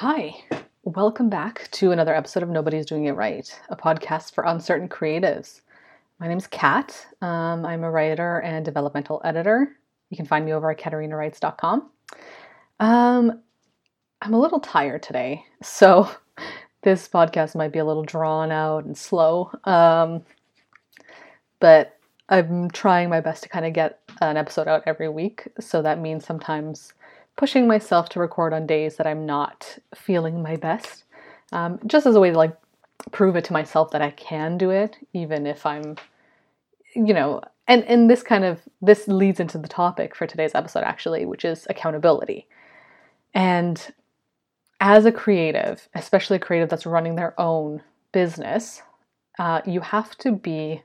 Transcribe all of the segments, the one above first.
Hi, welcome back to another episode of Nobody's Doing It Right, a podcast for uncertain creatives. My name is Kat. Um, I'm a writer and developmental editor. You can find me over at katarinawrites.com. Um, I'm a little tired today, so this podcast might be a little drawn out and slow. Um, but I'm trying my best to kind of get an episode out every week. So that means sometimes pushing myself to record on days that I'm not feeling my best, um, just as a way to like prove it to myself that I can do it, even if I'm, you know, and and this kind of this leads into the topic for today's episode actually, which is accountability. And as a creative, especially a creative that's running their own business, uh, you have to be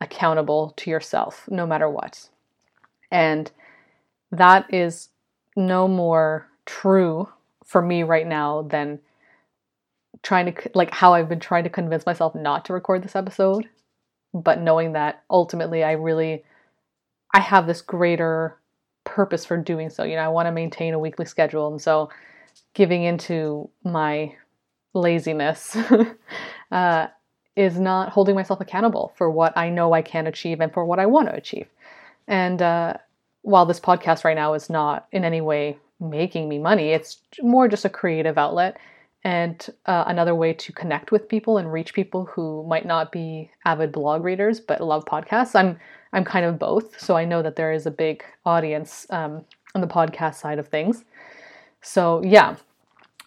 accountable to yourself no matter what. And that is no more true for me right now than trying to like how I've been trying to convince myself not to record this episode, but knowing that ultimately I really I have this greater purpose for doing so. You know, I want to maintain a weekly schedule and so giving into my laziness uh, is not holding myself accountable for what I know I can achieve and for what I want to achieve. And uh, while this podcast right now is not in any way making me money, it's more just a creative outlet and uh, another way to connect with people and reach people who might not be avid blog readers but love podcasts. I'm I'm kind of both, so I know that there is a big audience um, on the podcast side of things. So yeah,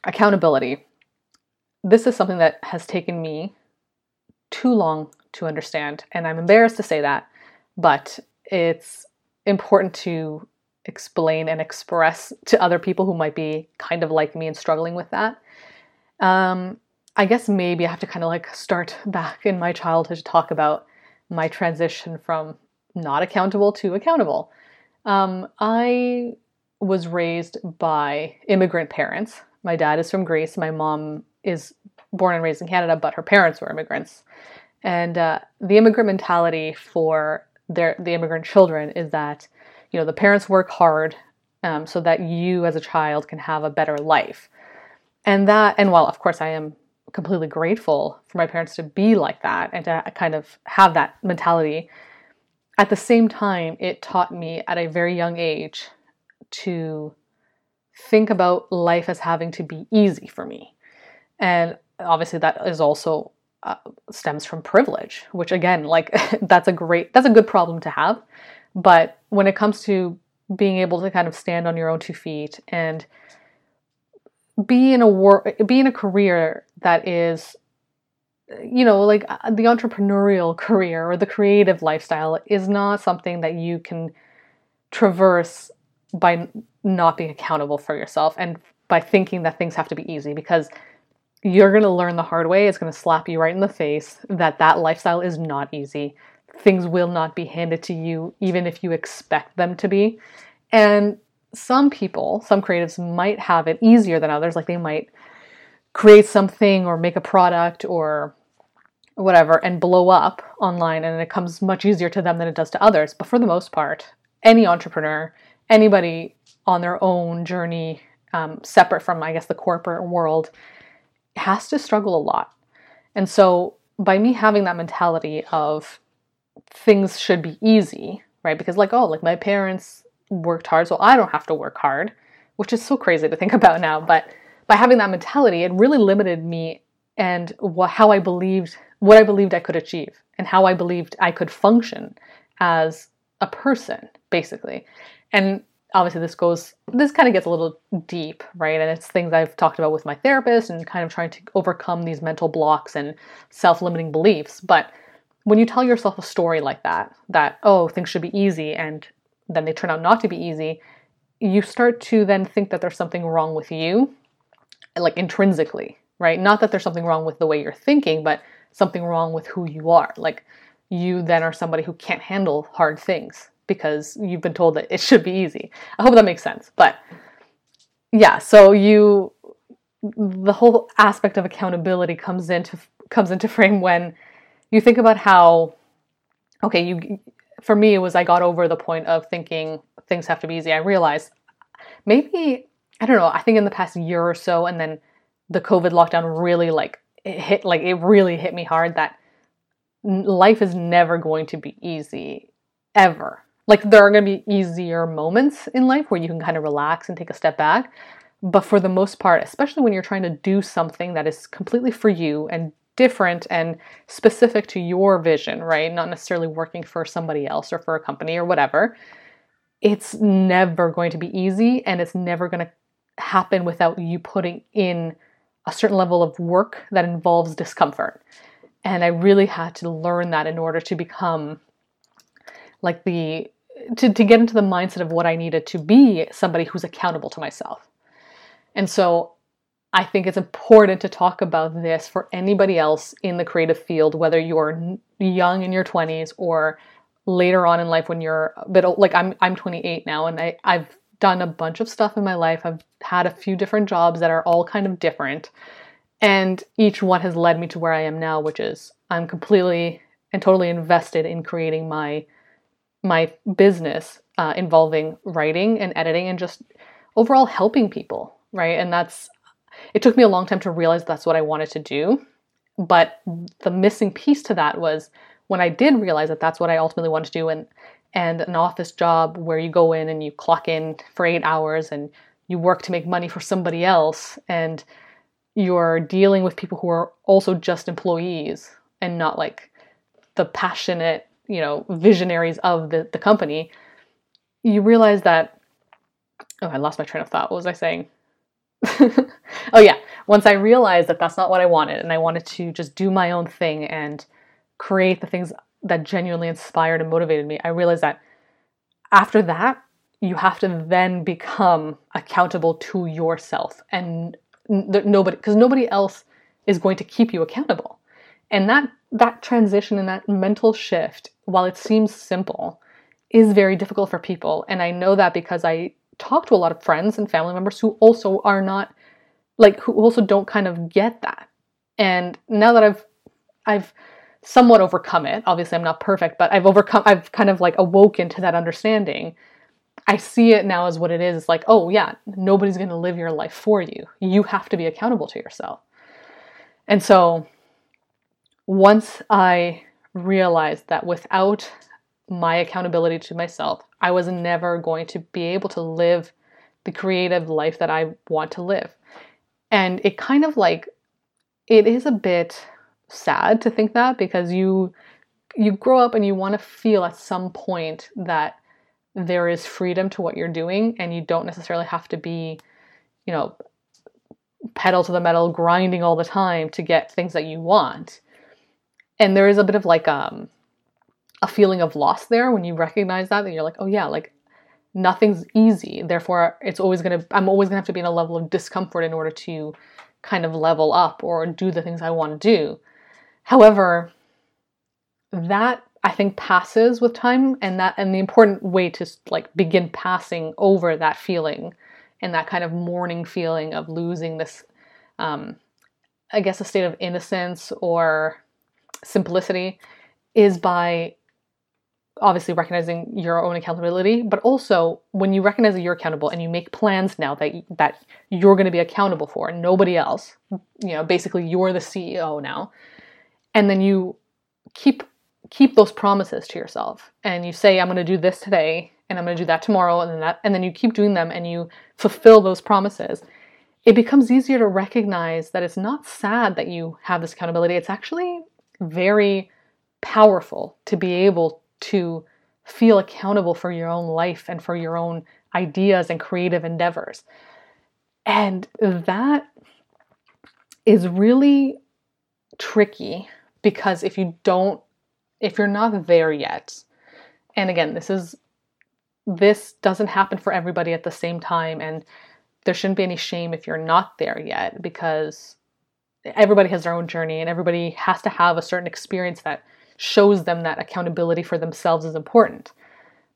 accountability. This is something that has taken me too long to understand. And I'm embarrassed to say that, but it's important to explain and express to other people who might be kind of like me and struggling with that. Um, I guess maybe I have to kind of like start back in my childhood to talk about my transition from not accountable to accountable. Um, I was raised by immigrant parents. My dad is from Greece. My mom is born and raised in Canada, but her parents were immigrants. And uh, the immigrant mentality for their the immigrant children is that you know the parents work hard um, so that you as a child can have a better life. And that, and while of course I am completely grateful for my parents to be like that and to kind of have that mentality, at the same time, it taught me at a very young age to think about life as having to be easy for me. And obviously that is also uh, stems from privilege which again like that's a great that's a good problem to have. But when it comes to being able to kind of stand on your own two feet and be in a work be in a career that is you know like uh, the entrepreneurial career or the creative lifestyle is not something that you can traverse by not being accountable for yourself and by thinking that things have to be easy because you're going to learn the hard way. It's going to slap you right in the face that that lifestyle is not easy. Things will not be handed to you, even if you expect them to be. And some people, some creatives might have it easier than others. Like they might create something or make a product or whatever and blow up online, and it comes much easier to them than it does to others. But for the most part, any entrepreneur, anybody on their own journey, um, separate from, I guess, the corporate world, has to struggle a lot. And so by me having that mentality of things should be easy, right? Because like, oh, like my parents worked hard, so I don't have to work hard, which is so crazy to think about now. But by having that mentality, it really limited me and what, how I believed, what I believed I could achieve, and how I believed I could function as a person, basically. And obviously this goes this kind of gets a little deep right? And it's things i've talked about with my therapist and kind of trying to overcome these mental blocks and self-limiting beliefs. But when you tell yourself a story like that that oh things should be easy and then they turn out not to be easy you start to then think that there's something wrong with you like intrinsically right? Not that there's something wrong with the way you're thinking but something wrong with who you are. Like you then are somebody who can't handle hard things because you've been told that it should be easy. I hope that makes sense. But yeah, so you the whole aspect of accountability comes into comes into frame when you think about how okay, you for me it was I got over the point of thinking things have to be easy. I realized maybe I don't know, I think in the past year or so and then the COVID lockdown really like it hit like it really hit me hard that life is never going to be easy ever. Like there are going to be easier moments in life where you can kind of relax and take a step back, but for the most part, especially when you're trying to do something that is completely for you and different and specific to your vision, right? Not necessarily working for somebody else or for a company or whatever. It's never going to be easy and it's never going to happen without you putting in a certain level of work that involves discomfort. And I really had to learn that in order to become like the to, to get into the mindset of what I needed to be somebody who's accountable to myself. And so I think it's important to talk about this for anybody else in the creative field, whether you're young in your 20s or later on in life when you're a bit old. Like I'm, I'm 28 now, and I, I've done a bunch of stuff in my life. I've had a few different jobs that are all kind of different, and each one has led me to where I am now, which is I'm completely and totally invested in creating my my business uh, involving writing and editing and just overall helping people, right? And that's it took me a long time to realize that's what I wanted to do. But the missing piece to that was when I did realize that that's what I ultimately wanted to do, and and an office job where you go in and you clock in for eight hours and you work to make money for somebody else, and you're dealing with people who are also just employees and not like the passionate, you know, visionaries of the, the company, you realize that oh, I lost my train of thought. What was I saying? oh yeah, once I realized that that's not what I wanted and I wanted to just do my own thing and create the things that genuinely inspired and motivated me, I realized that after that, you have to then become accountable to yourself and nobody because nobody else is going to keep you accountable. And that that transition and that mental shift, while it seems simple, is very difficult for people. And I know that because I talk to a lot of friends and family members who also are not like who also don't kind of get that. And now that I've I've somewhat overcome it, obviously I'm not perfect, but I've overcome I've kind of like awoken to that understanding. I see it now as what it is. It's like, oh yeah, nobody's going to live your life for you. You have to be accountable to yourself. And so once I realized that without my accountability to myself, I was never going to be able to live the creative life that I want to live. And it kind of like it is a bit sad to think that because you you grow up and you want to feel at some point that there is freedom to what you're doing and you don't necessarily have to be, you know, pedal to the metal grinding all the time to get things that you want. And there is a bit of like um a feeling of loss there when you recognize that that you're like, oh yeah, like nothing's easy. Therefore, it's always gonna I'm always gonna have to be in a level of discomfort in order to kind of level up or do the things I want to do. However, that I think passes with time and that and the important way to like begin passing over that feeling and that kind of mourning feeling of losing this um I guess a state of innocence or simplicity is by obviously recognizing your own accountability, but also when you recognize that you're accountable and you make plans now that that you're going to be accountable for, and nobody else. You know, basically you're the CEO now. And then you keep keep those promises to yourself and you say I'm going to do this today and I'm going to do that tomorrow and then that and then you keep doing them and you fulfill those promises. It becomes easier to recognize that it's not sad that you have this accountability. It's actually very powerful to be able to feel accountable for your own life and for your own ideas and creative endeavors. And that is really tricky because if you don't, if you're not there yet, and again, this is, this doesn't happen for everybody at the same time. And there shouldn't be any shame if you're not there yet because everybody has their own journey and everybody has to have a certain experience that shows them that accountability for themselves is important.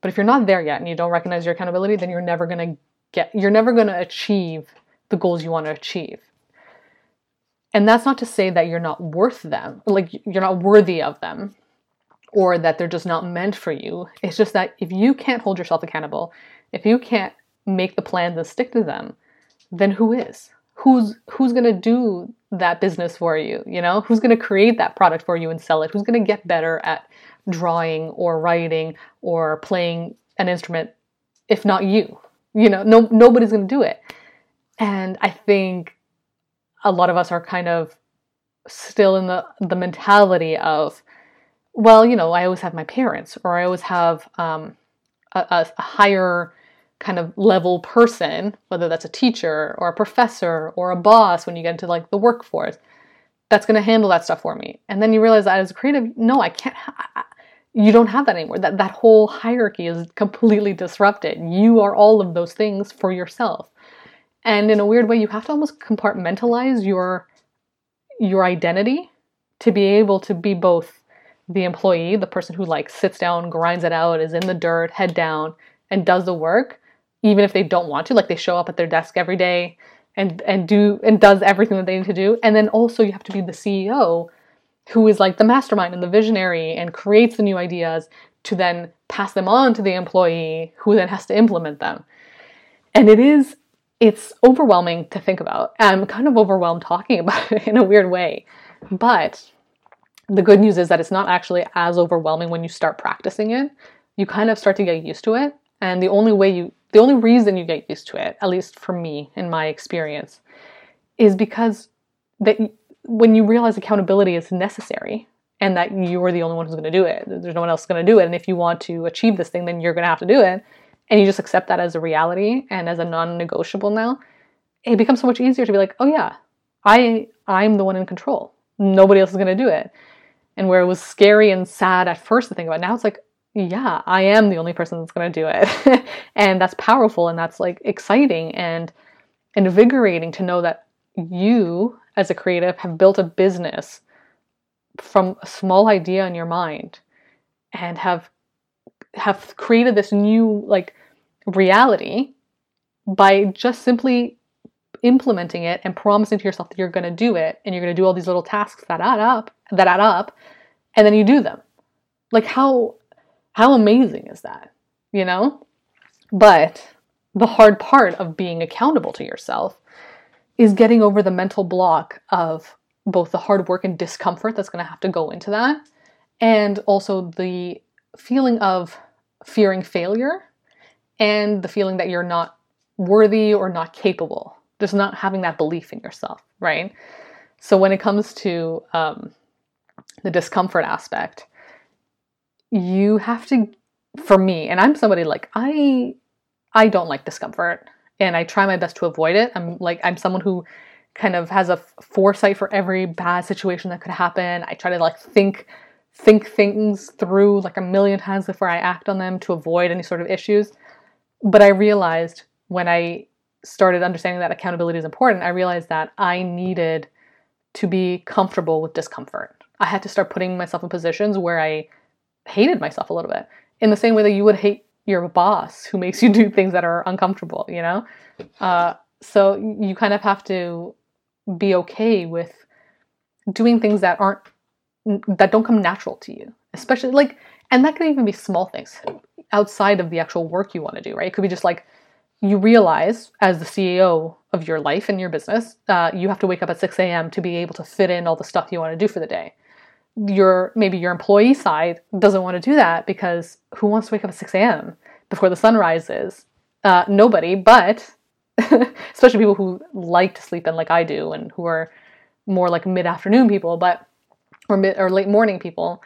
But if you're not there yet and you don't recognize your accountability, then you're never going to get you're never going to achieve the goals you want to achieve. And that's not to say that you're not worth them, like you're not worthy of them or that they're just not meant for you. It's just that if you can't hold yourself accountable, if you can't make the plans and stick to them, then who is? who's who's going to do that business for you you know? Who's going to create that product for you and sell it? Who's going to get better at drawing or writing or playing an instrument if not you? You know no nobody's going to do it. And i think a lot of us are kind of still in the the mentality of well you know i always have my parents or i always have um, a, a higher kind of level person, whether that's a teacher or a professor or a boss when you get into like the workforce, that's going to handle that stuff for me. And then you realize that as a creative, no, I can't. I, you don't have that anymore. That that whole hierarchy is completely disrupted. You are all of those things for yourself. And in a weird way, you have to almost compartmentalize your your identity to be able to be both the employee, the person who like sits down, grinds it out, is in the dirt, head down, and does the work, even if they don't want to like they show up at their desk every day and and do and does everything that they need to do. And then also you have to be the CEO who is like the mastermind and the visionary and creates the new ideas to then pass them on to the employee who then has to implement them. And it is it's overwhelming to think about. I'm kind of overwhelmed talking about it in a weird way. But the good news is that it's not actually as overwhelming when you start practicing it. You kind of start to get used to it. And the only way you the only reason you get used to it, at least for me in my experience, is because that when you realize accountability is necessary and that you're the only one who's going to do it, there's no one else going to do it. And if you want to achieve this thing, then you're going to have to do it. And you just accept that as a reality and as a non-negotiable now. It becomes so much easier to be like, oh yeah, I I'm the one in control. Nobody else is going to do it. And where it was scary and sad at first to think about, now it's like, yeah, I am the only person that's going to do it. and that's powerful and that's like exciting and invigorating to know that you as a creative have built a business from a small idea in your mind and have have created this new like reality by just simply implementing it and promising to yourself that you're going to do it and you're going to do all these little tasks that add up that add up and then you do them like how how amazing is that? You know? But the hard part of being accountable to yourself is getting over the mental block of both the hard work and discomfort that's going to have to go into that, and also the feeling of fearing failure and the feeling that you're not worthy or not capable. Just not having that belief in yourself, right? So when it comes to um, the discomfort aspect, you have to for me and i'm somebody like i i don't like discomfort and i try my best to avoid it. I'm like i'm someone who kind of has a foresight for every bad situation that could happen. I try to like think think things through like a million times before i act on them to avoid any sort of issues. But i realized when i started understanding that accountability is important i realized that i needed to be comfortable with discomfort. I had to start putting myself in positions where i hated myself a little bit in the same way that you would hate your boss who makes you do things that are uncomfortable, you know? Uh, so you kind of have to be okay with doing things that aren't, that don't come natural to you, especially like, and that can even be small things outside of the actual work you want to do, right? It could be just like you realize as the CEO of your life and your business, uh, you have to wake up at 6 a.m. to be able to fit in all the stuff you want to do for the day your maybe your employee side doesn't want to do that because who wants to wake up at 6 a.m. before the sun rises? Uh, nobody, but especially people who like to sleep in like I do and who are more like mid-afternoon people, but or mid or late morning people.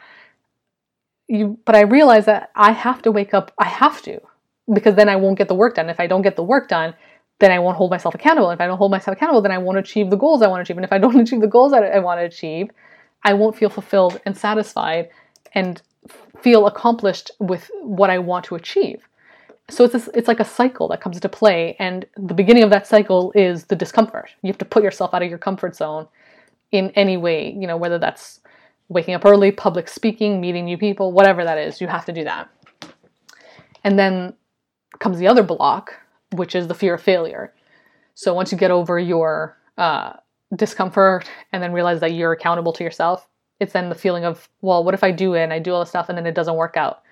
You, but I realize that I have to wake up. I have to because then I won't get the work done. If I don't get the work done, then I won't hold myself accountable. If I don't hold myself accountable, then I won't achieve the goals I want to achieve. And if I don't achieve the goals that I want to achieve, I won't feel fulfilled and satisfied and feel accomplished with what I want to achieve. So it's a, it's like a cycle that comes into play, and the beginning of that cycle is the discomfort. You have to put yourself out of your comfort zone in any way, you know, whether that's waking up early, public speaking, meeting new people, whatever that is, you have to do that. And then comes the other block, which is the fear of failure. So once you get over your uh, discomfort and then realize that you're accountable to yourself, it's then the feeling of, well, what if I do it and I do all this stuff and then it doesn't work out?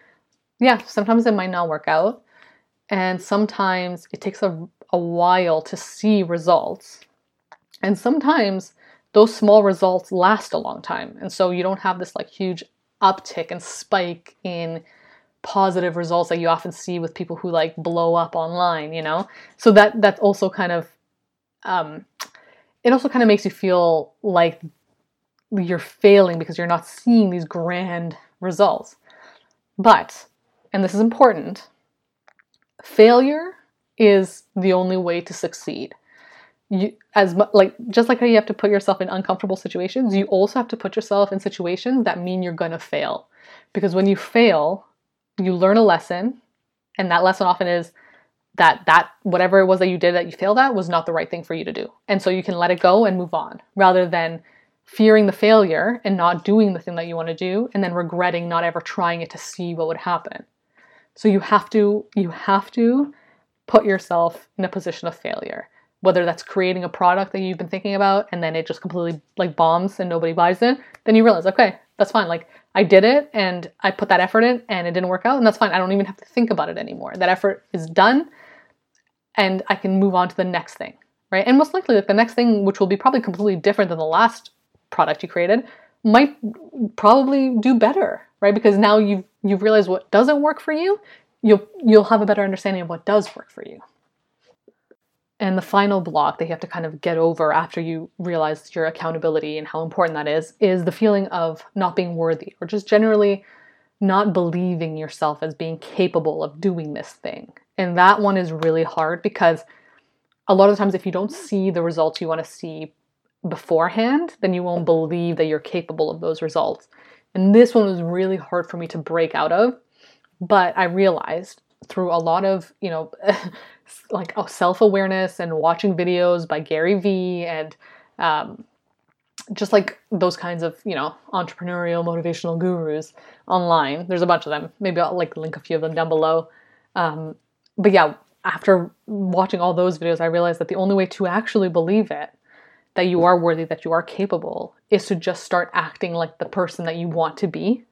Yeah, sometimes it might not work out. And sometimes it takes a, a while to see results. And sometimes those small results last a long time. And so you don't have this like huge uptick and spike in positive results that you often see with people who like blow up online, you know? So that that's also kind of um it also kind of makes you feel like you're failing because you're not seeing these grand results. But, and this is important, failure is the only way to succeed. You, as like just like how you have to put yourself in uncomfortable situations, you also have to put yourself in situations that mean you're gonna fail. Because when you fail, you learn a lesson, and that lesson often is that that whatever it was that you did that you failed at was not the right thing for you to do. And so you can let it go and move on rather than fearing the failure and not doing the thing that you want to do and then regretting not ever trying it to see what would happen. So you have to you have to put yourself in a position of failure. Whether that's creating a product that you've been thinking about and then it just completely like bombs and nobody buys it, then you realize, okay, that's fine. Like I did it and I put that effort in and it didn't work out and that's fine. I don't even have to think about it anymore. That effort is done and I can move on to the next thing, right? And most likely, like the next thing, which will be probably completely different than the last product you created, might probably do better, right? Because now you've you've realized what doesn't work for you. You'll you'll have a better understanding of what does work for you. And the final block that you have to kind of get over after you realize your accountability and how important that is, is the feeling of not being worthy or just generally not believing yourself as being capable of doing this thing. And that one is really hard because a lot of times, if you don't see the results you want to see beforehand, then you won't believe that you're capable of those results. And this one was really hard for me to break out of. But I realized through a lot of, you know, like oh, self awareness and watching videos by Gary Vee and um, just like those kinds of, you know, entrepreneurial motivational gurus online. There's a bunch of them. Maybe I'll like link a few of them down below. Um, but yeah, after watching all those videos, I realized that the only way to actually believe it, that you are worthy, that you are capable, is to just start acting like the person that you want to be.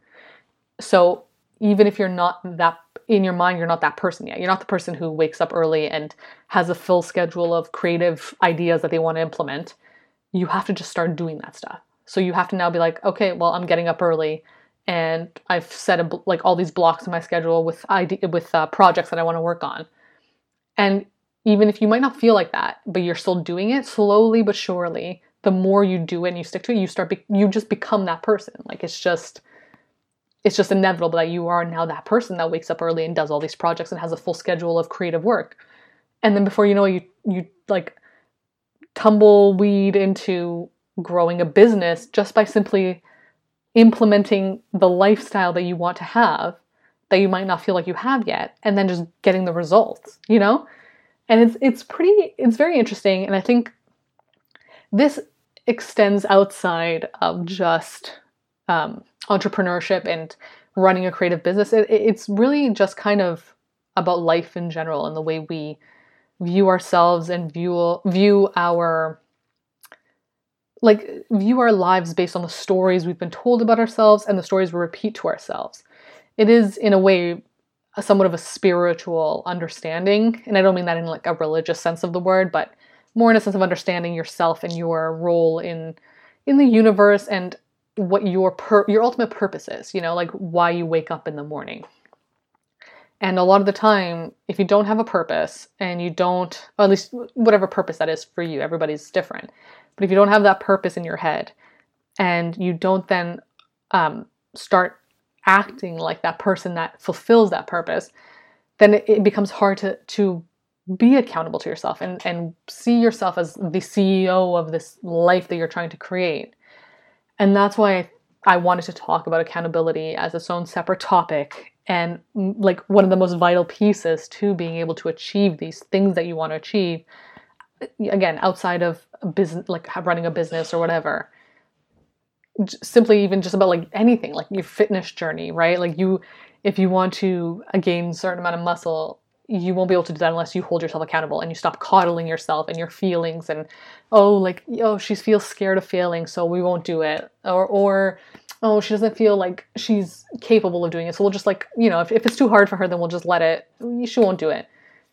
So even if you're not that in your mind, you're not that person yet. You're not the person who wakes up early and has a full schedule of creative ideas that they want to implement. You have to just start doing that stuff. So you have to now be like, okay, well, I'm getting up early and I've set a, like all these blocks in my schedule with idea, with uh, projects that I want to work on. And even if you might not feel like that, but you're still doing it slowly but surely, the more you do it and you stick to it, you start be- you just become that person. Like it's just it's just inevitable that you are now that person that wakes up early and does all these projects and has a full schedule of creative work. And then before you know it, you you like tumbleweed into growing a business just by simply implementing the lifestyle that you want to have that you might not feel like you have yet and then just getting the results you know? And it's it's pretty it's very interesting and i think this extends outside of just um, entrepreneurship and running a creative business. It, it's really just kind of about life in general and the way we view ourselves and view view our like view our lives based on the stories we've been told about ourselves and the stories we repeat to ourselves. It is in a way a somewhat of a spiritual understanding, and I don't mean that in like a religious sense of the word, but more in a sense of understanding yourself and your role in in the universe and what your per- your ultimate purpose is, you know, like why you wake up in the morning. And a lot of the time, if you don't have a purpose and you don't, or at least whatever purpose that is for you, everybody's different. But if you don't have that purpose in your head and you don't then um, start acting like that person that fulfills that purpose, then it, becomes hard to, to be accountable to yourself and, and see yourself as the CEO of this life that you're trying to create. And that's why I wanted to talk about accountability as its own separate topic and mm, like one of the most vital pieces to being able to achieve these things that you want to achieve eh, again outside of business like running a business or whatever simply even just about like anything like your fitness journey right? Like you if you want to uh, gain a certain amount of muscle you won't be able to do that unless you hold yourself accountable and you stop coddling yourself and your feelings and oh like oh she feels scared of failing so we won't do it. Or or oh she doesn't feel like she's capable of doing it. So we'll just like you know if, if it's too hard for her then we'll just let it. She won't do it.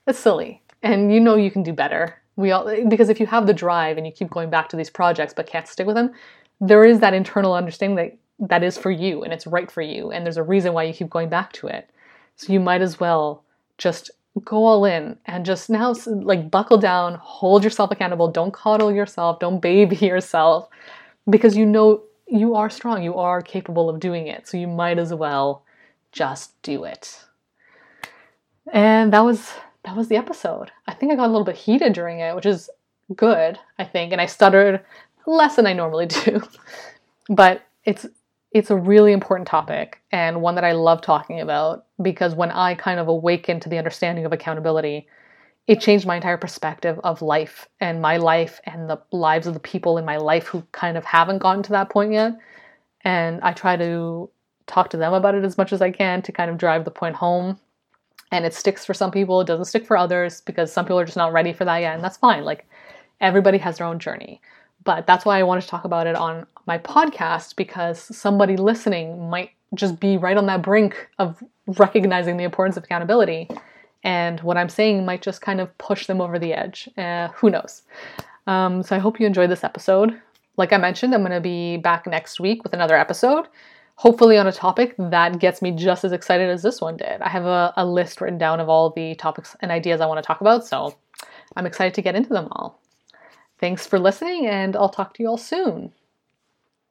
It's silly. And you know you can do better. We all because if you have the drive and you keep going back to these projects but can't stick with them, there is that internal understanding that that is for you and it's right for you and there's a reason why you keep going back to it. So you might as well just go all in and just now like buckle down, hold yourself accountable, don't coddle yourself, don't baby yourself because you know you are strong, you are capable of doing it. So you might as well just do it. And that was that was the episode. I think I got a little bit heated during it, which is good, I think, and I stuttered less than I normally do. but it's it's a really important topic and one that I love talking about because when I kind of awaken to the understanding of accountability, it changed my entire perspective of life and my life and the lives of the people in my life who kind of haven't gotten to that point yet. And I try to talk to them about it as much as I can to kind of drive the point home. And it sticks for some people, it doesn't stick for others because some people are just not ready for that yet. And that's fine. Like everybody has their own journey. But that's why I wanted to talk about it on my podcast because somebody listening might just be right on that brink of recognizing the importance of accountability. And what I'm saying might just kind of push them over the edge. Uh, who knows? Um, so I hope you enjoyed this episode. Like I mentioned, I'm going to be back next week with another episode, hopefully on a topic that gets me just as excited as this one did. I have a, a list written down of all the topics and ideas I want to talk about, so I'm excited to get into them all. Thanks for listening, and I'll talk to you all soon.